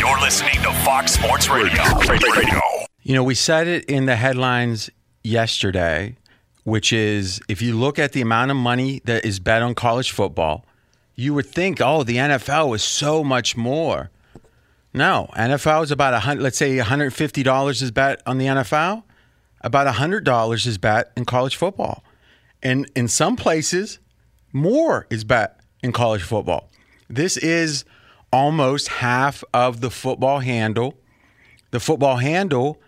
you're listening to Fox Sports Radio. Radio. You know, we said it in the headlines yesterday, which is if you look at the amount of money that is bet on college football, you would think, oh, the NFL is so much more. No, NFL is about a hundred. Let's say one hundred fifty dollars is bet on the NFL. About hundred dollars is bet in college football, and in some places, more is bet in college football. This is almost half of the football handle. The football handle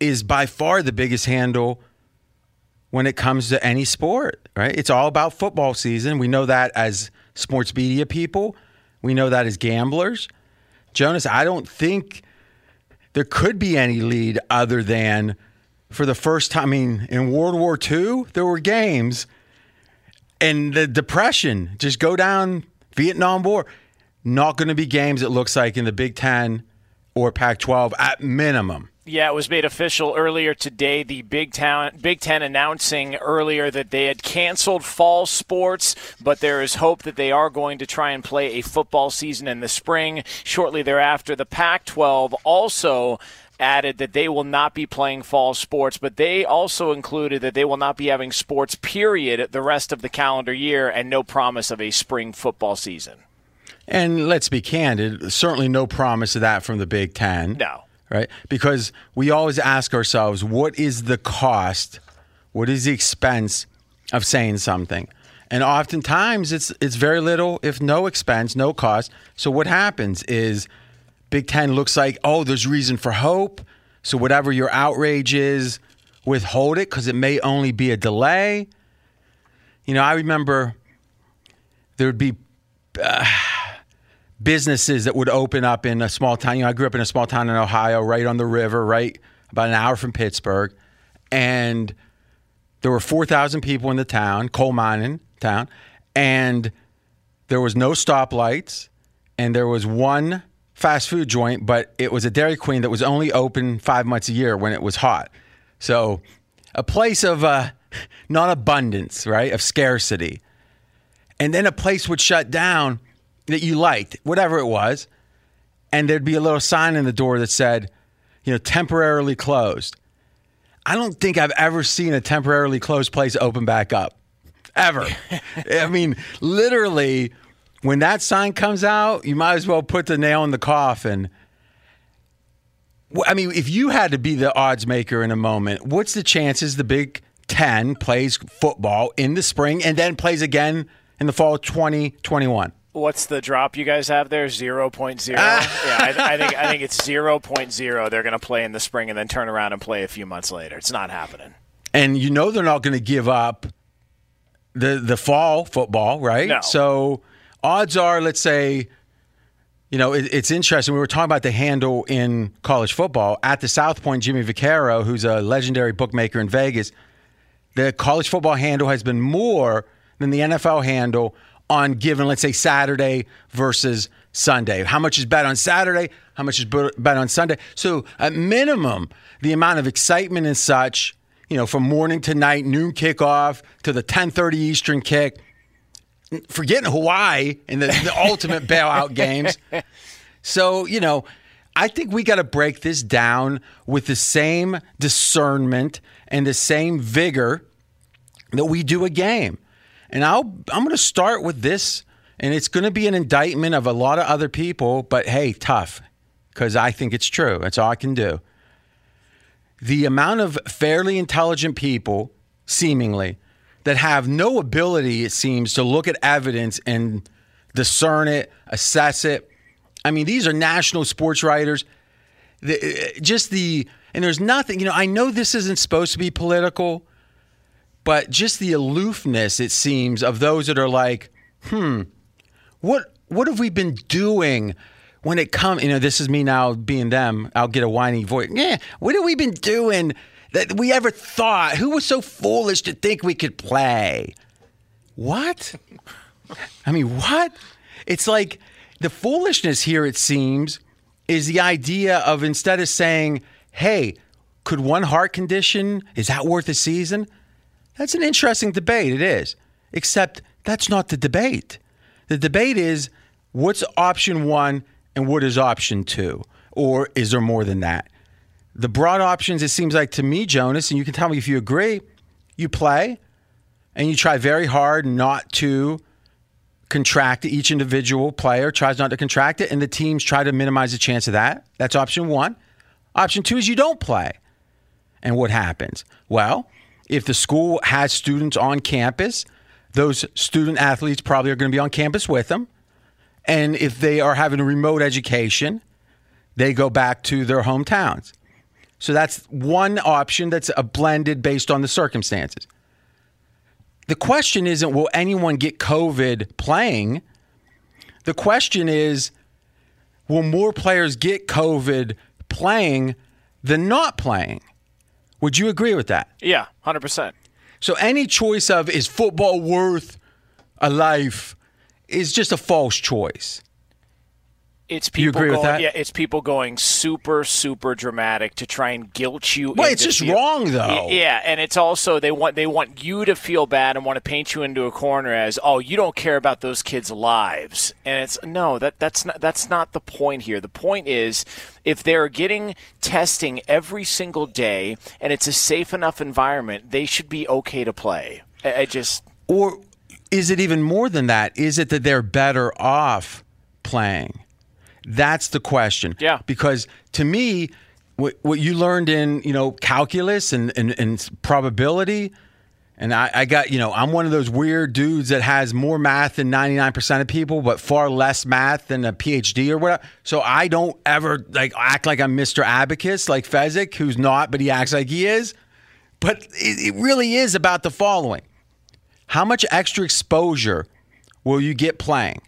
is by far the biggest handle when it comes to any sport, right? It's all about football season. We know that as sports media people, we know that as gamblers. Jonas, I don't think there could be any lead other than for the first time. I mean, in World War II, there were games and the depression just go down Vietnam War not going to be games, it looks like, in the Big Ten or Pac 12 at minimum. Yeah, it was made official earlier today. The Big Ten, Big Ten announcing earlier that they had canceled fall sports, but there is hope that they are going to try and play a football season in the spring. Shortly thereafter, the Pac 12 also added that they will not be playing fall sports, but they also included that they will not be having sports, period, the rest of the calendar year, and no promise of a spring football season. And let's be candid, certainly no promise of that from the Big Ten. No. Right? Because we always ask ourselves, what is the cost? What is the expense of saying something? And oftentimes it's it's very little, if no expense, no cost. So what happens is Big Ten looks like, oh, there's reason for hope. So whatever your outrage is, withhold it because it may only be a delay. You know, I remember there would be. Uh, businesses that would open up in a small town. You know, I grew up in a small town in Ohio, right on the river, right about an hour from Pittsburgh, and there were four thousand people in the town, coal mining town, and there was no stoplights, and there was one fast food joint, but it was a Dairy Queen that was only open five months a year when it was hot. So, a place of uh, non abundance, right, of scarcity, and then a place would shut down that you liked, whatever it was, and there'd be a little sign in the door that said, you know, temporarily closed. I don't think I've ever seen a temporarily closed place open back up. Ever. I mean, literally, when that sign comes out, you might as well put the nail in the coffin. I mean, if you had to be the odds maker in a moment, what's the chances the Big Ten plays football in the spring and then plays again in the fall of 2021? What's the drop you guys have there? 0.0? Ah. yeah, I, I, think I think it's 0.0. They're going to play in the spring and then turn around and play a few months later. It's not happening. And you know they're not going to give up the the fall football, right? No. So odds are, let's say, you know, it, it's interesting. We were talking about the handle in college football at the South Point. Jimmy Vaccaro, who's a legendary bookmaker in Vegas, the college football handle has been more than the NFL handle on given, let's say, Saturday versus Sunday. How much is bet on Saturday? How much is bet on Sunday? So, at minimum, the amount of excitement and such, you know, from morning to night, noon kickoff to the 10:30 Eastern kick, forgetting Hawaii and the, the ultimate bailout games. So, you know, I think we got to break this down with the same discernment and the same vigor that we do a game. And I'll I'm going to start with this and it's going to be an indictment of a lot of other people, but hey, tough cuz I think it's true. That's all I can do. The amount of fairly intelligent people seemingly that have no ability it seems to look at evidence and discern it, assess it. I mean, these are national sports writers. The, eh, just the and there's nothing, you know, I know this isn't supposed to be political, but just the aloofness, it seems, of those that are like, hmm, what what have we been doing when it comes? You know, this is me now being them. I'll get a whiny voice. Yeah, what have we been doing that we ever thought? Who was so foolish to think we could play? What? I mean, what? It's like the foolishness here, it seems, is the idea of instead of saying, hey, could one heart condition, is that worth a season? That's an interesting debate. It is. Except that's not the debate. The debate is what's option one and what is option two? Or is there more than that? The broad options, it seems like to me, Jonas, and you can tell me if you agree, you play and you try very hard not to contract each individual player tries not to contract it and the teams try to minimize the chance of that that's option one option two is you don't play and what happens well if the school has students on campus those student athletes probably are going to be on campus with them and if they are having a remote education they go back to their hometowns so that's one option that's a blended based on the circumstances the question isn't will anyone get COVID playing? The question is will more players get COVID playing than not playing? Would you agree with that? Yeah, 100%. So any choice of is football worth a life is just a false choice. It's people you agree going, with that? Yeah, it's people going super, super dramatic to try and guilt you. Well, it's just feel- wrong, though. Yeah, and it's also they want they want you to feel bad and want to paint you into a corner as oh you don't care about those kids' lives, and it's no that that's not that's not the point here. The point is if they're getting testing every single day and it's a safe enough environment, they should be okay to play. I, I just Or is it even more than that? Is it that they're better off playing? That's the question. Yeah. Because to me, what, what you learned in you know calculus and, and, and probability, and I, I got you know I'm one of those weird dudes that has more math than 99% of people, but far less math than a PhD or whatever. So I don't ever like act like I'm Mr. Abacus like Fezzik, who's not, but he acts like he is. But it, it really is about the following: How much extra exposure will you get playing?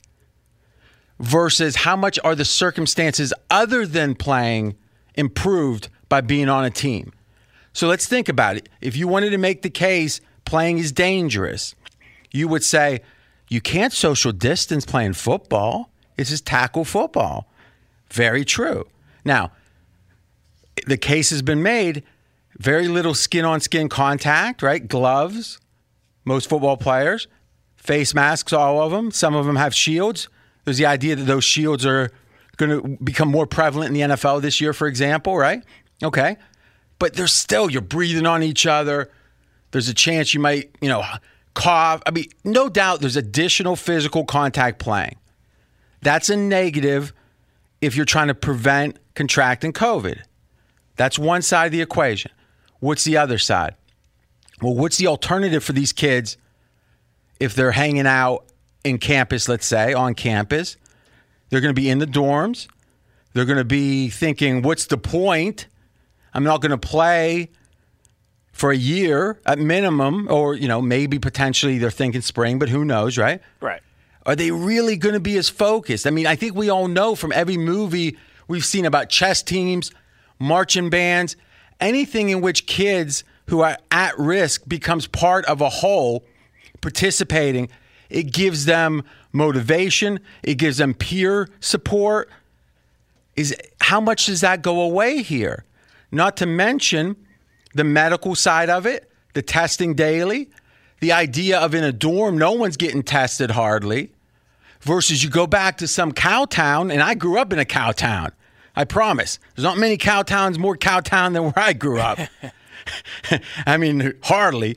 Versus how much are the circumstances other than playing improved by being on a team. So let's think about it. If you wanted to make the case playing is dangerous, you would say you can't social distance playing football. It's just tackle football. Very true. Now, the case has been made very little skin on skin contact, right? Gloves, most football players, face masks, all of them. Some of them have shields. There's the idea that those shields are going to become more prevalent in the NFL this year, for example, right? Okay. But there's still, you're breathing on each other. There's a chance you might, you know, cough. I mean, no doubt there's additional physical contact playing. That's a negative if you're trying to prevent contracting COVID. That's one side of the equation. What's the other side? Well, what's the alternative for these kids if they're hanging out in campus, let's say, on campus. They're going to be in the dorms. They're going to be thinking, what's the point? I'm not going to play for a year at minimum, or, you know, maybe potentially they're thinking spring, but who knows, right? Right. Are they really going to be as focused? I mean, I think we all know from every movie we've seen about chess teams, marching bands, anything in which kids who are at risk becomes part of a whole participating, it gives them motivation, it gives them peer support. Is how much does that go away here? Not to mention the medical side of it, the testing daily, the idea of in a dorm, no one's getting tested hardly, versus you go back to some cow town, and I grew up in a cow town. I promise. There's not many cow towns more cow town than where I grew up. I mean, hardly.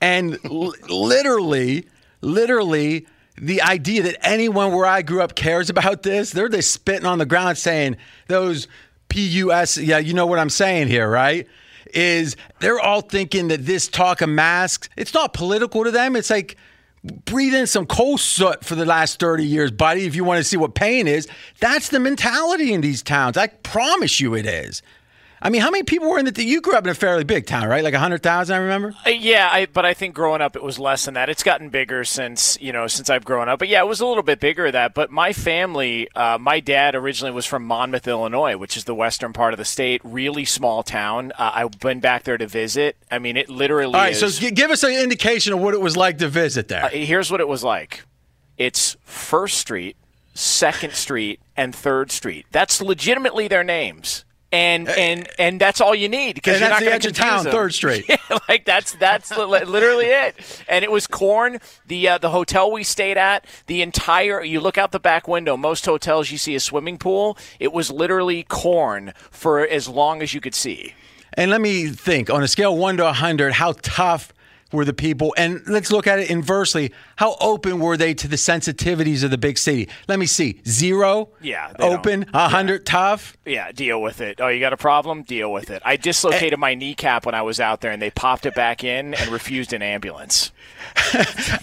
And l- literally, literally, the idea that anyone where I grew up cares about this, they're just spitting on the ground saying those PUS, yeah, you know what I'm saying here, right? Is they're all thinking that this talk of masks, it's not political to them. It's like breathe in some coal soot for the last 30 years, buddy, if you want to see what pain is. That's the mentality in these towns. I promise you it is. I mean, how many people were in the? You grew up in a fairly big town, right? Like hundred thousand, I remember. Uh, yeah, I, but I think growing up it was less than that. It's gotten bigger since you know since I've grown up. But yeah, it was a little bit bigger that. But my family, uh, my dad originally was from Monmouth, Illinois, which is the western part of the state. Really small town. Uh, I've been back there to visit. I mean, it literally. All right, is, so g- give us an indication of what it was like to visit there. Uh, here's what it was like. It's First Street, Second Street, and Third Street. That's legitimately their names. And and and that's all you need because you're that's not the going edge to of town, them. Third Street. Yeah, like that's that's literally it. And it was corn. The uh, the hotel we stayed at, the entire you look out the back window. Most hotels you see a swimming pool. It was literally corn for as long as you could see. And let me think on a scale of one to 100, how tough were the people? And let's look at it inversely. How open were they to the sensitivities of the big city? Let me see. Zero? Yeah, Open? A 100 tough? Yeah, deal with it. Oh, you got a problem? Deal with it. I dislocated my kneecap when I was out there, and they popped it back in and refused an ambulance.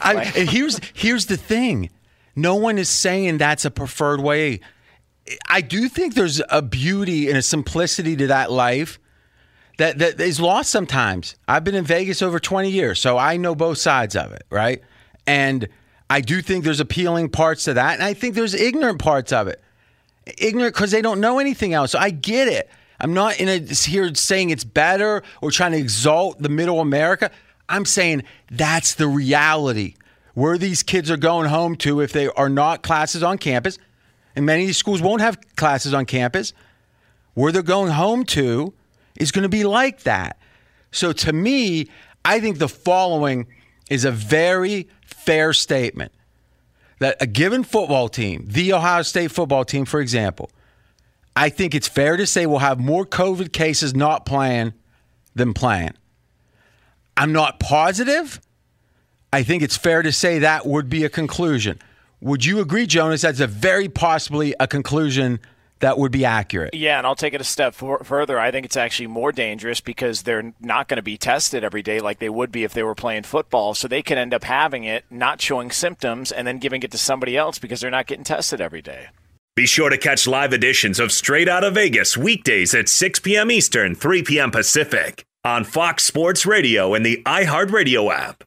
I, and here's here's the thing. No one is saying that's a preferred way. I do think there's a beauty and a simplicity to that life that that is lost sometimes. I've been in Vegas over 20 years, so I know both sides of it, right? And I do think there's appealing parts to that, and I think there's ignorant parts of it. Ignorant because they don't know anything else. So I get it. I'm not in a, here saying it's better or trying to exalt the middle America. I'm saying that's the reality where these kids are going home to if they are not classes on campus. And many of these schools won't have classes on campus. Where they're going home to is going to be like that. So to me, I think the following is a very fair statement that a given football team, the Ohio State football team, for example, I think it's fair to say we'll have more COVID cases not playing than playing. I'm not positive. I think it's fair to say that would be a conclusion. Would you agree, Jonas? That's a very possibly a conclusion that would be accurate. Yeah, and I'll take it a step for- further. I think it's actually more dangerous because they're not going to be tested every day like they would be if they were playing football. So they could end up having it, not showing symptoms, and then giving it to somebody else because they're not getting tested every day. Be sure to catch live editions of Straight Outta Vegas weekdays at 6 p.m. Eastern, 3 p.m. Pacific on Fox Sports Radio and the iHeartRadio app.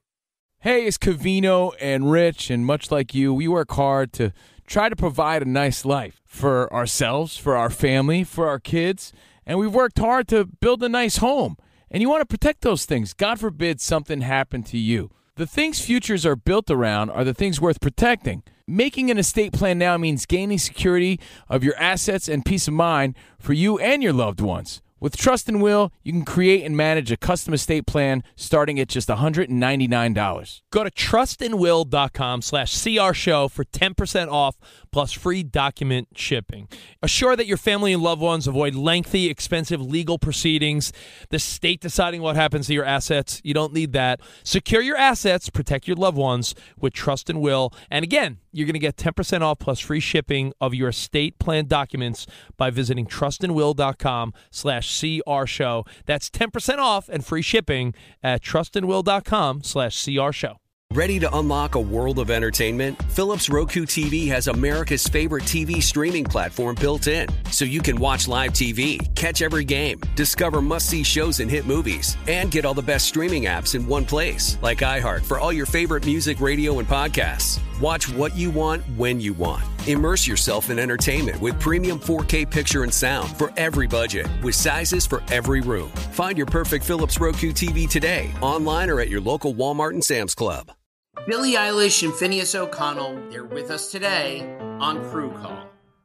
Hey, it's Covino and Rich, and much like you, we work hard to try to provide a nice life for ourselves, for our family, for our kids, and we've worked hard to build a nice home. And you want to protect those things. God forbid something happened to you. The things futures are built around are the things worth protecting. Making an estate plan now means gaining security of your assets and peace of mind for you and your loved ones. With Trust and Will, you can create and manage a custom estate plan starting at just $199. Go to trustandwill.com slash CR show for 10% off plus free document shipping. Assure that your family and loved ones avoid lengthy, expensive legal proceedings, the state deciding what happens to your assets. You don't need that. Secure your assets, protect your loved ones with Trust and Will. And again, you're going to get 10% off plus free shipping of your estate plan documents by visiting trustandwill.com slash CR show. That's 10% off and free shipping at trustandwill.com slash CR show. Ready to unlock a world of entertainment? Philips Roku TV has America's favorite TV streaming platform built in, so you can watch live TV, catch every game, discover must see shows and hit movies, and get all the best streaming apps in one place, like iHeart for all your favorite music, radio, and podcasts. Watch what you want when you want. Immerse yourself in entertainment with premium 4K picture and sound for every budget, with sizes for every room. Find your perfect Philips Roku TV today, online or at your local Walmart and Sam's Club. Billie Eilish and Finneas O'Connell, they're with us today on Crew Call.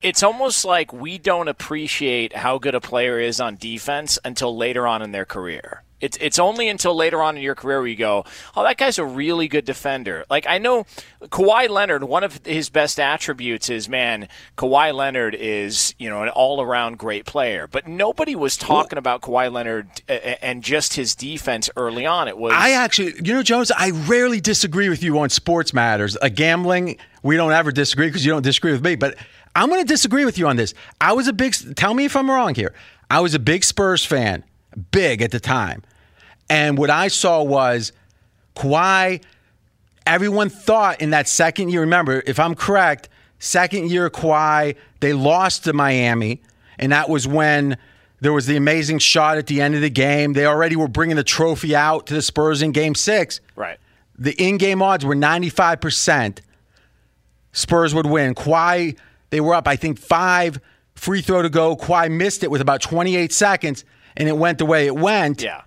It's almost like we don't appreciate how good a player is on defense until later on in their career. It's it's only until later on in your career where you go, oh, that guy's a really good defender. Like I know Kawhi Leonard, one of his best attributes is man, Kawhi Leonard is you know an all around great player. But nobody was talking about Kawhi Leonard and just his defense early on. It was I actually, you know, Jones, I rarely disagree with you on sports matters. A gambling, we don't ever disagree because you don't disagree with me. But I'm going to disagree with you on this. I was a big. Tell me if I'm wrong here. I was a big Spurs fan, big at the time. And what I saw was Kawhi, everyone thought in that second year, remember, if I'm correct, second year Kawhi, they lost to Miami. And that was when there was the amazing shot at the end of the game. They already were bringing the trophy out to the Spurs in game six. right. The in game odds were 95%. Spurs would win. Kawhi, they were up, I think, five free throw to go. Kawhi missed it with about 28 seconds, and it went the way it went. Yeah.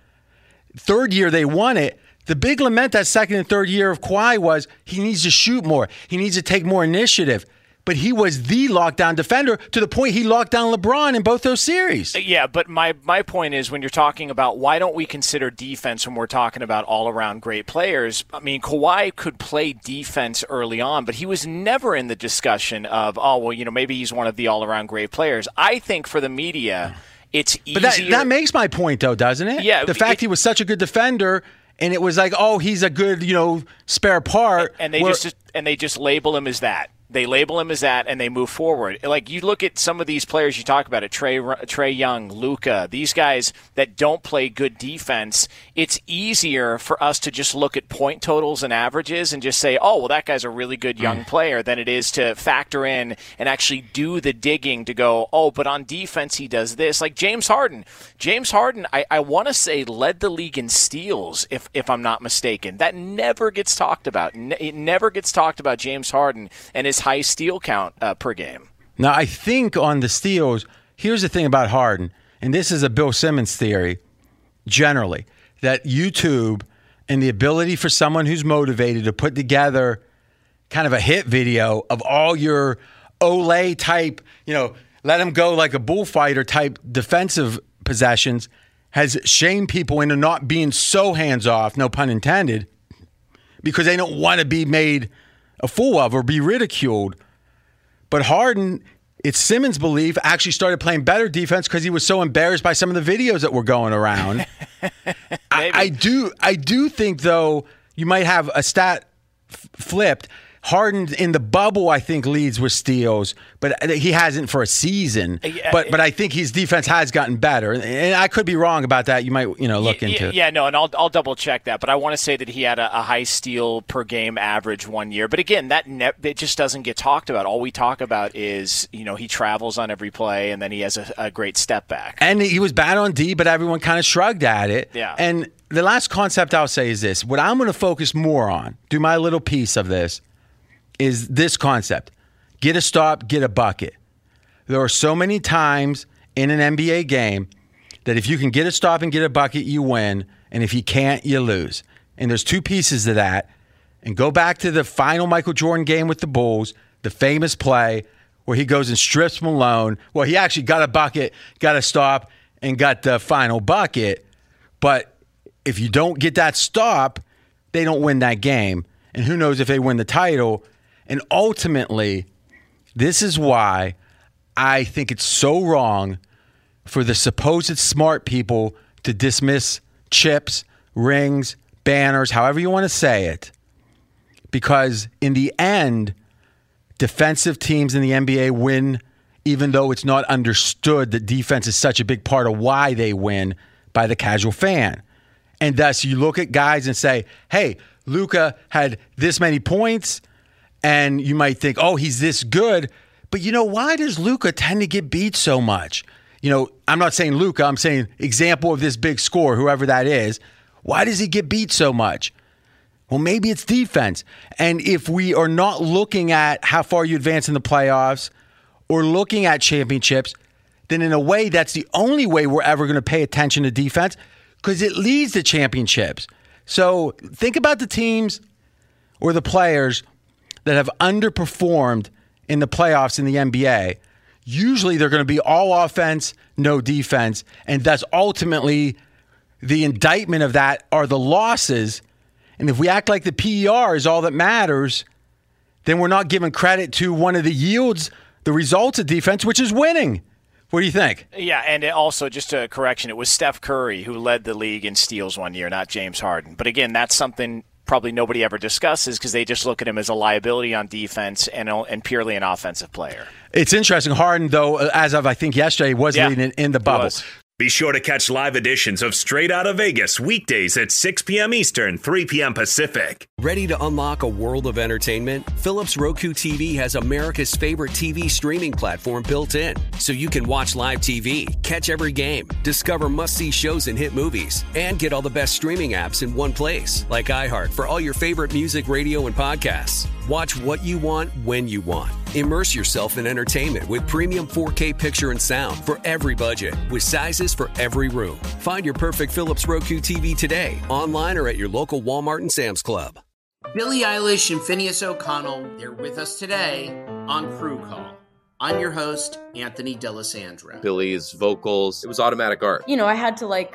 Third year, they won it. The big lament that second and third year of Kawhi was he needs to shoot more. He needs to take more initiative. But he was the lockdown defender to the point he locked down LeBron in both those series. Uh, yeah, but my, my point is when you're talking about why don't we consider defense when we're talking about all around great players? I mean, Kawhi could play defense early on, but he was never in the discussion of, oh, well, you know, maybe he's one of the all around great players. I think for the media, it's easier. But that, that makes my point, though, doesn't it? Yeah, The fact it- he was such a good defender, and it was like, oh, he's a good, you know, spare part. and they where- just and they just label him as that. They label him as that, and they move forward. Like you look at some of these players you talk about it, Trae Trae Young, Luka, these guys that don't play good defense. It's easier for us to just look at point totals and averages and just say, oh, well, that guy's a really good young mm. player, than it is to factor in and actually do the digging to go, oh, but on defense he does this. Like James Harden, James Harden, I, I want to say led the league in steals, if if I'm not mistaken. That never gets talked about. It never gets talked about James Harden and his high steal count uh, per game. Now, I think on the steals, here's the thing about Harden, and this is a Bill Simmons theory generally, that YouTube and the ability for someone who's motivated to put together kind of a hit video of all your olé type, you know, let him go like a bullfighter type defensive possessions has shamed people into not being so hands off, no pun intended, because they don't want to be made a fool of or be ridiculed. But Harden, it's Simmons' belief, actually started playing better defense because he was so embarrassed by some of the videos that were going around. I, I do, I do think though you might have a stat f- flipped. Harden in the bubble, I think, leads with steals, but he hasn't for a season. Uh, but but uh, I think his defense has gotten better, and I could be wrong about that. You might you know look yeah, into. Yeah, no, and I'll, I'll double check that. But I want to say that he had a, a high steal per game average one year. But again, that ne- it just doesn't get talked about. All we talk about is you know he travels on every play, and then he has a, a great step back. And he was bad on D, but everyone kind of shrugged at it. Yeah. And the last concept I'll say is this: what I'm going to focus more on, do my little piece of this, is this concept: get a stop, get a bucket. There are so many times in an NBA game that if you can get a stop and get a bucket, you win. And if you can't, you lose. And there's two pieces to that. And go back to the final Michael Jordan game with the Bulls, the famous play where he goes and strips Malone. Well, he actually got a bucket, got a stop, and got the final bucket. But if you don't get that stop, they don't win that game. And who knows if they win the title. And ultimately, this is why I think it's so wrong for the supposed smart people to dismiss chips, rings, banners, however you want to say it. Because in the end, defensive teams in the NBA win, even though it's not understood that defense is such a big part of why they win by the casual fan. And thus, you look at guys and say, hey, Luka had this many points, and you might think, oh, he's this good. But you know, why does Luka tend to get beat so much? You know, I'm not saying Luka, I'm saying example of this big score, whoever that is. Why does he get beat so much? Well, maybe it's defense. And if we are not looking at how far you advance in the playoffs or looking at championships, then in a way, that's the only way we're ever going to pay attention to defense because it leads to championships. So think about the teams or the players that have underperformed in the playoffs in the NBA. Usually they're going to be all offense, no defense. And that's ultimately the indictment of that are the losses. And if we act like the PER is all that matters, then we're not giving credit to one of the yields, the results of defense, which is winning. What do you think? Yeah, and also just a correction, it was Steph Curry who led the league in steals one year, not James Harden. But again, that's something probably nobody ever discusses because they just look at him as a liability on defense and and purely an offensive player. It's interesting. Harden, though, as of I think yesterday, was Yeah, leading in the bubble. Be sure to catch live editions of Straight Outta Vegas weekdays at 6 p.m. Eastern, 3 p.m. Pacific. Ready to unlock a world of entertainment? Philips Roku TV has America's favorite TV streaming platform built in. So you can watch live TV, catch every game, discover must see shows and hit movies, and get all the best streaming apps in one place, like iHeart for all your favorite music, radio, and podcasts. Watch what you want when you want. Immerse yourself in entertainment with premium 4K picture and sound for every budget, with sizes for every room. Find your perfect Philips Roku TV today, online or at your local Walmart and Sam's Club. Billie Eilish and Finneas O'Connell, they're with us today on Crew Call. I'm your host, Anthony D'Alessandro. Billie's vocals, it was automatic art. You know, I had to like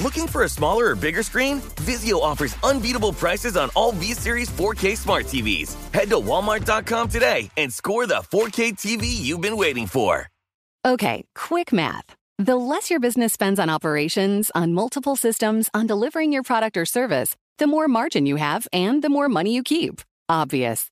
Looking for a smaller or bigger screen? Vizio offers unbeatable prices on all V Series 4K smart TVs. Head to Walmart.com today and score the 4K TV you've been waiting for. Okay, quick math. The less your business spends on operations, on multiple systems, on delivering your product or service, the more margin you have and the more money you keep. Obvious.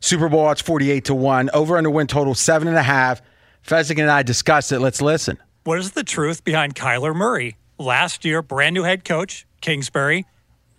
Super Bowl odds 48 to 1. Over under win total 7.5. Fezzik and I discussed it. Let's listen. What is the truth behind Kyler Murray? Last year, brand new head coach, Kingsbury.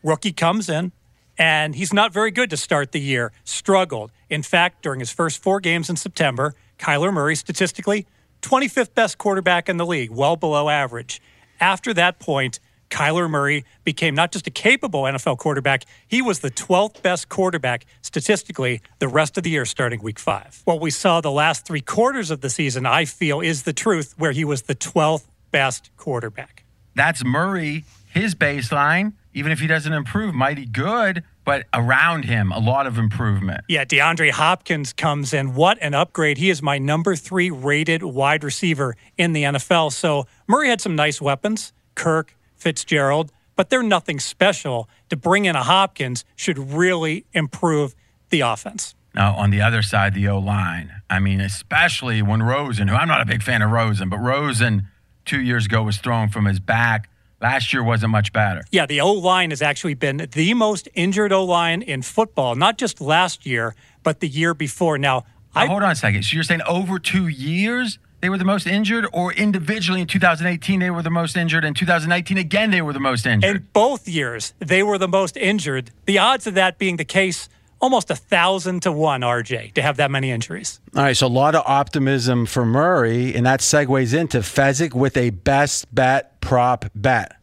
Rookie comes in and he's not very good to start the year. Struggled. In fact, during his first four games in September, Kyler Murray statistically 25th best quarterback in the league, well below average. After that point, Kyler Murray became not just a capable NFL quarterback, he was the 12th best quarterback statistically the rest of the year starting week five. What we saw the last three quarters of the season, I feel, is the truth where he was the 12th best quarterback. That's Murray, his baseline, even if he doesn't improve, mighty good, but around him, a lot of improvement. Yeah, DeAndre Hopkins comes in. What an upgrade. He is my number three rated wide receiver in the NFL. So Murray had some nice weapons. Kirk, Fitzgerald, but they're nothing special. To bring in a Hopkins should really improve the offense. Now, on the other side, the O line. I mean, especially when Rosen, who I'm not a big fan of Rosen, but Rosen two years ago was thrown from his back. Last year wasn't much better. Yeah, the O line has actually been the most injured O line in football, not just last year, but the year before. Now, now I, hold on a second. So you're saying over two years? They were the most injured, or individually in 2018 they were the most injured, and 2019 again they were the most injured? In both years, they were the most injured. The odds of that being the case almost a thousand to one, RJ, to have that many injuries. All right, so a lot of optimism for Murray, and that segues into Fezzik with a best bet prop bet.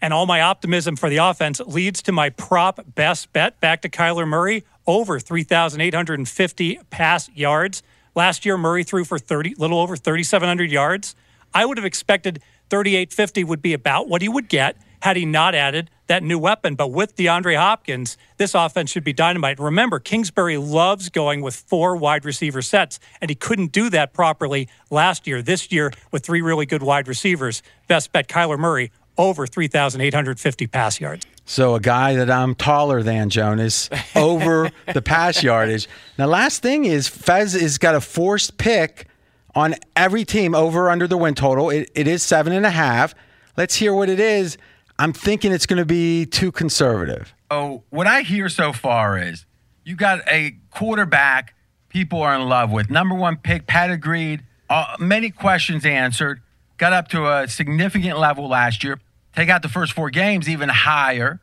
And all my optimism for the offense leads to my prop best bet back to Kyler Murray over 3,850 pass yards. Last year, Murray threw for 30, little over 3,700 yards. I would have expected 3,850 would be about what he would get had he not added that new weapon. But with DeAndre Hopkins, this offense should be dynamite. Remember, Kingsbury loves going with four wide receiver sets, and he couldn't do that properly last year. This year, with three really good wide receivers, best bet Kyler Murray over 3,850 pass yards. So a guy that I'm taller than Jonas over the pass yardage. Now, last thing is Fez has got a forced pick on every team over under the win total. It, it is seven and a half. Let's hear what it is. I'm thinking it's going to be too conservative. Oh, what I hear so far is you got a quarterback people are in love with. Number one pick, pedigreed, uh, many questions answered, got up to a significant level last year Take out the first four games, even higher.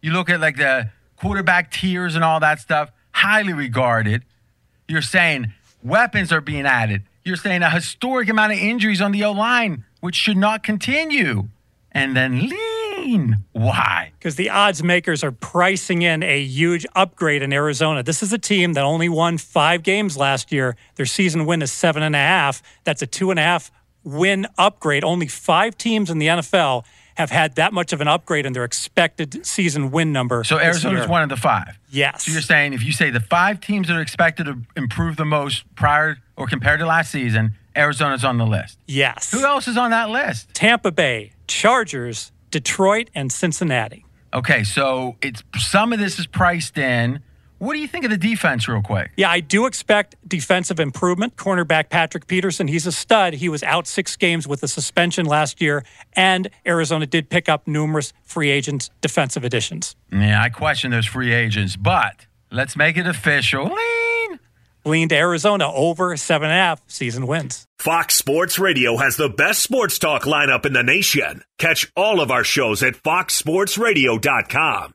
You look at like the quarterback tiers and all that stuff, highly regarded. You're saying weapons are being added. You're saying a historic amount of injuries on the O line, which should not continue. And then lean. Why? Because the odds makers are pricing in a huge upgrade in Arizona. This is a team that only won five games last year. Their season win is seven and a half. That's a two and a half win upgrade. Only five teams in the NFL have had that much of an upgrade in their expected season win number. So Arizona's one of the five. Yes. So you're saying if you say the five teams that are expected to improve the most prior or compared to last season, Arizona's on the list. Yes. Who else is on that list? Tampa Bay, Chargers, Detroit, and Cincinnati. Okay, so it's some of this is priced in what do you think of the defense, real quick? Yeah, I do expect defensive improvement. Cornerback Patrick Peterson, he's a stud. He was out six games with a suspension last year, and Arizona did pick up numerous free agents, defensive additions. Yeah, I question those free agents, but let's make it official. Lean. Lean to Arizona over seven and a half season wins. Fox Sports Radio has the best sports talk lineup in the nation. Catch all of our shows at foxsportsradio.com.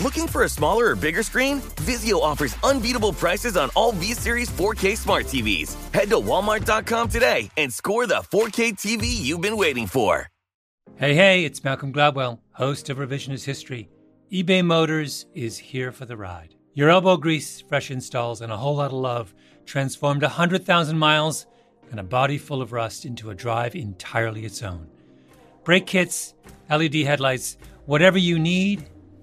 Looking for a smaller or bigger screen? Vizio offers unbeatable prices on all V-Series 4K smart TVs. Head to walmart.com today and score the 4K TV you've been waiting for. Hey, hey, it's Malcolm Gladwell, host of Revisionist History. eBay Motors is here for the ride. Your elbow grease, fresh installs, and a whole lot of love transformed 100,000 miles and a body full of rust into a drive entirely its own. Brake kits, LED headlights, whatever you need,